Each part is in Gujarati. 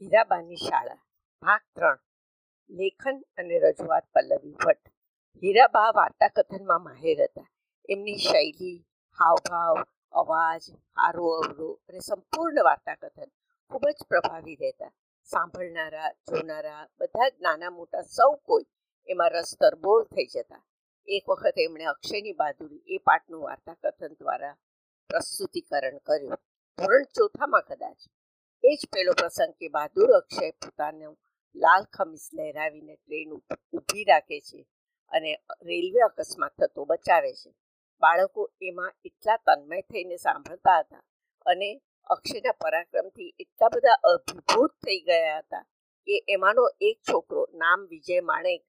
હીરાબાની શાળા, ભાગ ત્રણ, લેખન અને રજૂઆત પલ્લવી ભટ્ટ. હીરાબા વાર્તા કથનમાં માહેર હતા. એમની શૈલી, હાવભાવ, અવાજ, હારો અવરો અને સંપૂર્ણ વાર્તા કથન ખૂબ જ પ્રભાવી રહેતા. સાંભળનારા, જોનારા, બધા જ નાના મોટા સૌ કોઈ એમાં રસ તરબોળ થઈ જતા. એક વખત એમણે અક્ષયની બહાદુરી એ પાઠનું વાર્તા કથન દ્વારા પ્રસ્તુતિકરણ કર્યું. ધોરણ ચોથામાં કદાચ એ જ પેલો પ્રસંગ કે બહાદુર અક્ષય પોતાનો લાલ ખમીસ લહેરાવીને ટ્રેન ઊભી રાખે છે અને રેલવે અકસ્માત થતો બચાવે છે. બાળકો એમાં એટલા તન્મય થઈને સાંભળતા હતા અને અક્ષયના પરાક્રમથી એટલા બધા અભિભૂત થઈ ગયા હતા કે એમાંનો એક છોકરો નામ વિજય માણેક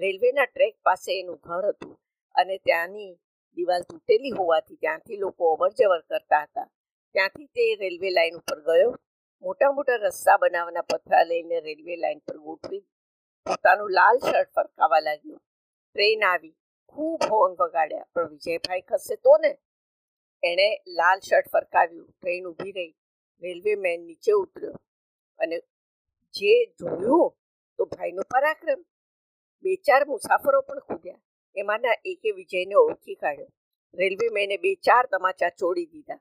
રેલવેના ટ્રેક પાસે એનું ઘર હતું અને ત્યાંની દિવાલ તૂટેલી હોવાથી ત્યાંથી લોકો અવર જવર કરતા હતા. ત્યાંથી તે રેલવે લાઈન ઉપર ગયો મોટા મોટા રસ્તા બનાવવાના પથરા લઈને રેલવે લાઇન પર ગોઠવી પોતાનું લાલ શર્ટ ફરકાવા લાગ્યું. ટ્રેન આવી. ખૂબ હોર્ન વગાડ્યા. પણ વિજયભાઈ ખસે તો ને. એણે લાલ શર્ટ ફરકાવ્યું. ટ્રેન ઊભી રહી. રેલવે મેન નીચે ઉતર્યો. અને જે જોયું તો ભાઈનું પરાક્રમ. બે ચાર મુસાફરો પણ કૂદ્યા. એમાંના એકે વિજયને ઓળખી કાઢ્યો. રેલવે મેને બે ચાર તમાચા છોડી દીધા.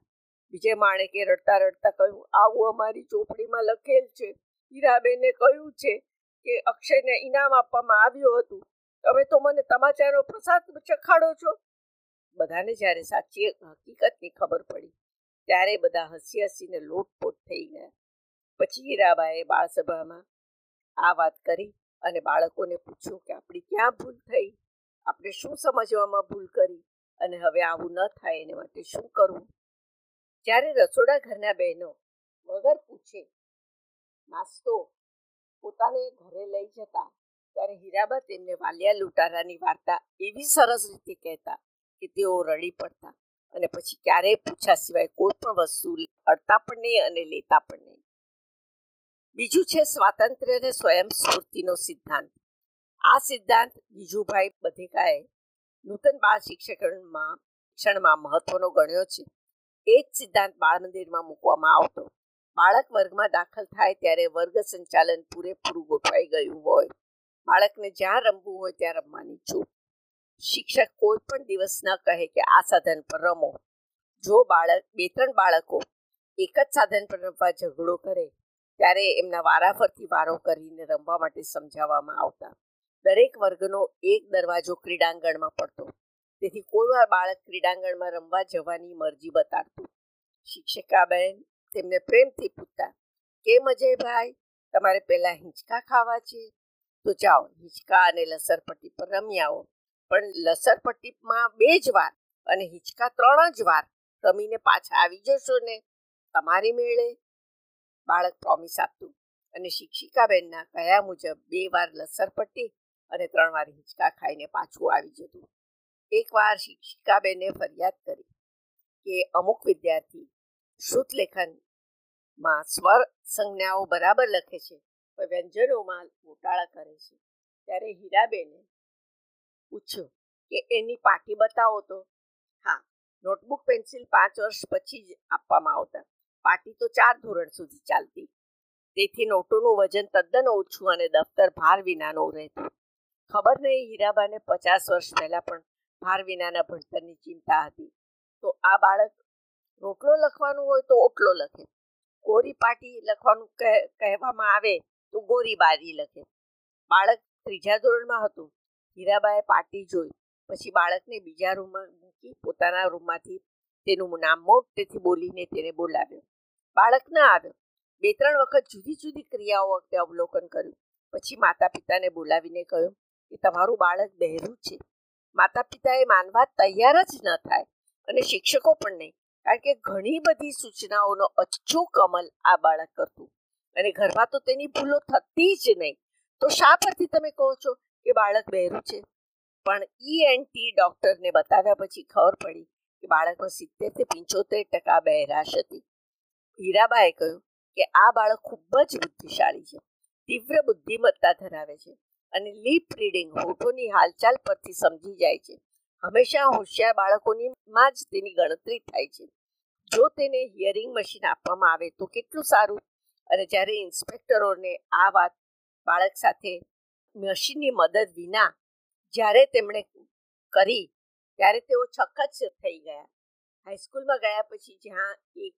વિજય માણેકે રડતા રડતા કહ્યું, આવું અમારી ચોપડીમાં લખેલ છે. હીરાબેને કહ્યું છે કે અક્ષયને ઇનામ આપવામાં આવ્યું હતું. તમે તો મને તમાચારો પ્રસાદ ચખાડો છો. બધાને જ્યારે સાચી હકીકતની ખબર પડી, ત્યારે બધા હસી હસીને લોટપોટ થઈ ગયા. પછી હીરાબાએ બાળસભામાં આ વાત કરી અને બાળકોને પૂછ્યું કે, આપણી ક્યાં ભૂલ થઈ? આપણે શું સમજવામાં ભૂલ કરી? અને હવે આવું ન થાય એને માટે શું કરવું? જ્યારે રસોડા ઘરના બહેનો વગર પૂછે નાસ્તો પોતાને ઘરે લઈ જતા? ત્યારે હીરાબા તેમને વાલિયા લૂંટારાની વાર્તા એવી સરસ રીતે કહેતા કે તેઓ રડી પડતા અને પછી ક્યારેય પૂછ્યા સિવાય કોઈ પણ વસ્તુ અડતા પણ નહીં અને લેતા પણ નહીં. બીજું છે સ્વાતંત્ર્ય અને સ્વયં સ્ફૂર્તિનો સિદ્ધાંત. આ સિદ્ધાંત બીજુભાઈ બધેકાએ નૂતન બાળ શિક્ષકમાં શિક્ષણમાં મહત્વનો ગણ્યો છે. એ જ સિદ્ધાંત બાળ મંદિરમાં મૂકવામાં આવતો. બાળક વર્ગમાં દાખલ થાય ત્યારે વર્ગ સંચાલન પૂરેપૂરું ગોઠવાઈ ગયું હોય. બાળકને જ્યાં રમવું હોય ત્યાં રમવાની છું. શિક્ષક કોઈ પણ દિવસ ન કહે કે આ સાધન પર રમો. જો બાળક, બે ત્રણ બાળકો એક જ સાધન પર રમવા ઝઘડો કરે, ત્યારે એમના વારાફરતી વારો કરીને રમવા માટે સમજાવવામાં આવતા. દરેક વર્ગનો એક દરવાજો ક્રીડાંગણમાં પડતો. તેથી કોઈ વાર બાળક ક્રીડાંગણમાં રમવા જવાની મરજી બતાડતું. શિક્ષકાબેન તેમને પ્રેમથી પૂછતા, કેમ અજયભાઈ? તમારે પહેલાં હિંચકા ખાવા છે? તો જાઓ, હિંચકા અને લસરપટ્ટી પર રમી આવો. પણ લસરપટ્ટીમાં બે જ વાર અને હિંચકા ત્રણ જ વાર રમીને પાછા આવી જશો ને? તમારી મેળે? બાળક પ્રોમિસ આપતું અને શિક્ષિકાબેનના કયા મુજબ બે વાર લસરપટ્ટી અને ત્રણ વાર હિંચકા ખાઈને પાછું આવી જતું. એકવાર શિક્ષિકાબેને ફરિયાદ કરી કે અમુક વિદ્યાર્થી શુદ્ધ લેખનમાં સ્વર સંજ્ઞાઓ બરાબર લખે છે, પણ વ્યંજનોમાં ગોટાળા કરે છે. ત્યારે હીરાબેને પૂછ્યું કે એની પાટી બતાવો તો? હા, નોટબુક પેન્સિલ પાંચ વર્ષ પછી જ આપવામાં આવતા. પાટી તો ચાર ધોરણ સુધી ચાલતી. તેથી નોટોનું વજન તદ્દન ઓછું અને દફતર ભાર વિનાનું રહેતું. ખબર નહીં હીરાબાને પચાસ વર્ષ પહેલાં પણ ભાર વિનાના ભણતરની ચિંતા હતી. તો આ બાળક રોટલો લખવાનું હોય તો ઓટલો લખે. ગોરી પાટી લખવાનું કહેવામાં આવે તો ગોરી બારી લખે. બાળક ત્રીજા ધોરણમાં હતું. હીરાબાએ પાટી જોઈ. પછી બાળકને બીજા રૂમમાં મૂકી પોતાના રૂમમાંથી તેનું નામ મોટેથી બોલીને તેને બોલાવ્યો. બાળક ના આવ્યો. બે ત્રણ વખત જુદી જુદી ક્રિયાઓ વખતે અવલોકન કર્યું. પછી માતા પિતાને બોલાવીને કહ્યું કે તમારું બાળક બહેરું છે. માતા પિતાએ માનવા તૈયાર જ ન થાય અને શિક્ષકો પણ નહીં. કારણ કે ઘણી બધી સૂચનાઓનો અચૂક અમલ આ બાળક કરતું. અને ઘરમાં તો તેની ભૂલો થતી જ નહીં. તો શા પરથી તમે કહો છો કે બાળક બહેરું છે? પણ ઈ એન ટી ડોક્ટરને બતાવ્યા પછી ખબર પડી કે બાળકમાં સિત્તેરથી પંચોતેર ટકા બહેરાશ હતી. હીરાબાએ કહ્યું કે આ બાળક ખૂબ જ બુદ્ધિશાળી છે. તીવ્ર બુદ્ધિમત્તા ધરાવે છે. અને લીપ રીડિંગ હોઠોની હાલચાલ પરથી સમજી જાય છે. હંમેશા હોશિયાર બાળકોની માં જ તેની ગણતરી થાય છે. જો તેને હિયરિંગ મશીન આપવામાં આવે તો કેટલું સારું? અને જ્યારે ઇન્સ્પેક્ટરોને આ વાત બાળક સાથે મશીનની મદદ વિના જ્યારે તેમણે કરી, ત્યારે તેઓ છક્ક થઈ ગયા. હાઈસ્કૂલમાં ગયા પછી જ્યાં એક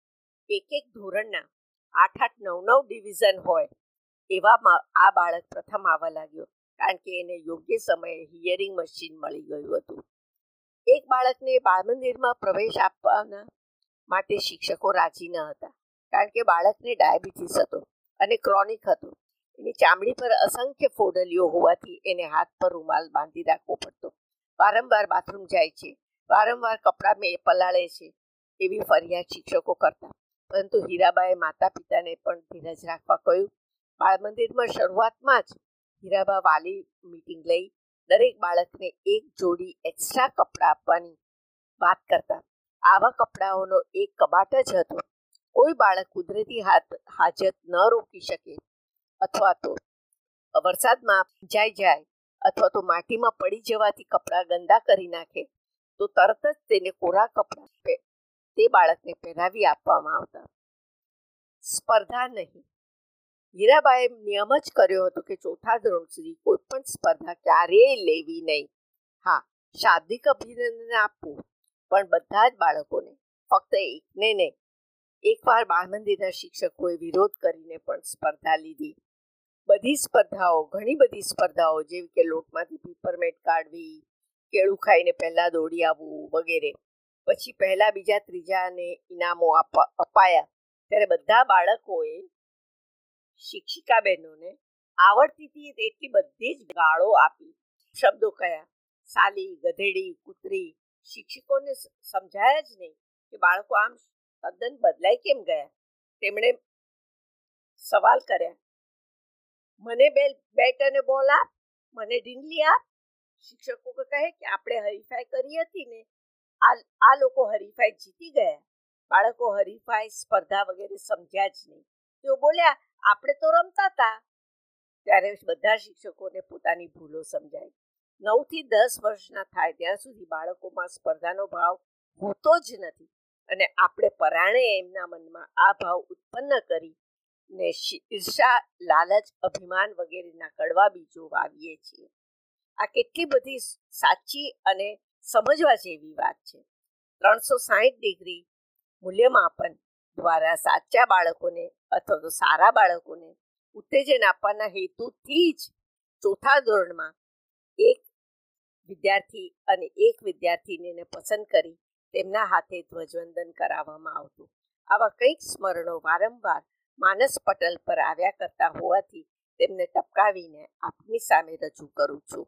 એક એક ધોરણના આઠ આઠ નવ નવ ડિવિઝન હોય, એવામાં આ બાળક પ્રથમ આવવા લાગ્યો. કારણ કે એને યોગ્ય સમયે હિયરિંગ મશીન મળી ગયું હતું. એક બાળકને બાળ મંદિરમાં પ્રવેશ આપવાના માટે શિક્ષકો રાજી ન હતા, કારણ કે બાળકને ડાયાબિટીસ હતો અને ક્રોનિક હતો. એની ચામડી પર અસંખ્ય ફોડલીઓ હોવાથી એને હાથ પર રૂમાલ બાંધી રાખવો પડતો. વારંવાર બાથરૂમ જાય છે, વારંવાર કપડાં મેં, પલાળે છે એવી ફરિયાદ શિક્ષકો કરતા. પરંતુ હીરાબાએ માતા પિતાને પણ ધીરજ રાખવા કહ્યું બાળ મંદિરમાં શરૂઆતમાં જ હીરાબા વાલી મીટિંગ લઈ દરેક બાળકને એક જોડી એક્સ્ટ્રા કપડાં આપવાની વાત કરતા. આવા કપડાઓનો એક કબાટ જ હતો. કોઈ બાળક કુદરતી હાથ, હાજત ન રોકી શકે. અથવા તો વરસાદમાં જાય જાય, અથવા તો માટીમાં પડી જવાથી કપડાં ગંદા કરી નાખે, તો તરત જ તેને કોરા કપડાં તે બાળકને પહેરાવી આપવામાં આવતા. સ્પર્ધા નહીં. હીરાબાએ નિયમ જ કર્યો હતો કે ચોથા ધોરણ સુધી કોઈ પણ સ્પર્ધા ક્યારેય લેવી નહીં. હા, શાબ્દિક અભિનંદન આપવું, પણ બધા જ બાળકોને, ફક્ત એકને નહીં, એકવાર બાળ મંદિરના શિક્ષકોએ વિરોધ કરીને પણ સ્પર્ધા લીધી. બધી સ્પર્ધાઓ, ઘણી બધી સ્પર્ધાઓ, જેવી કે લોટમાંથી પીપરમેટ કાઢવી, કેળું ખાઈને પહેલાં દોડી આવવું વગેરે, પછી પહેલા બીજા ત્રીજાને ઇનામો અપાયા. ત્યારે બધા બાળકોએ શિક્ષિકા બહેનોને આવડતી હતી એટલી બધી જ ગાળો આપી. શબ્દો કયા? સાલી, ગધેડી, કૂતરી. શિક્ષકોને સમજાયા જ નહીં કે બાળકો આમ તદ્દન બદલાઈ કેમ ગયા? તેમણે સવાલ કર્યા. મને બે, બેટ અને બોલ આપ, મને ઢીંગલી આપ. શિક્ષકો કહે કે, આપણે હરીફાઈ કરી હતી ને, આ આ લોકો હરીફાઈ જીતી ગયા. બાળકો હરીફાઈ સ્પર્ધા વગેરે સમજ્યા જ નહીં. તેઓ બોલ્યા આપણે તો રમતા હતા ત્યારે બધા શિક્ષકોને પોતાની ભૂલો સમજાય નવથી દસ વર્ષના થાય ત્યાં સુધી બાળકોમાં સ્પર્ધાનો ભાવ હોતો જ નથી. અને આપણે પરાણે એમના મનમાં આ ભાવ ઉત્પન્ન કરી ને ઈર્ષા લાલચ, અભિમાન વગેરેના કડવા બીજો વાવીએ છીએ. આ કેટલી બધી સાચી અને સમજવા જેવી વાત છે. ત્રણસો સાહીઠ ડિગ્રી મૂલ્યમાપન દ્વારા સાચા બાળકોને અથવા તો સારા બાળકોને ઉત્તેજન આપવાના હેતુથી જ ચોથા ધોરણમાં એક વિદ્યાર્થી અને એક વિદ્યાર્થીને પસંદ કરી તેમના હાથે ધ્વજવંદન કરાવવામાં આવતું. આવા કંઈક સ્મરણો વારંવાર માનસ પટલ પર આવ્યા કરતા હોવાથી તેમને ટપકાવીને આપની સામે રજૂ કરું છું.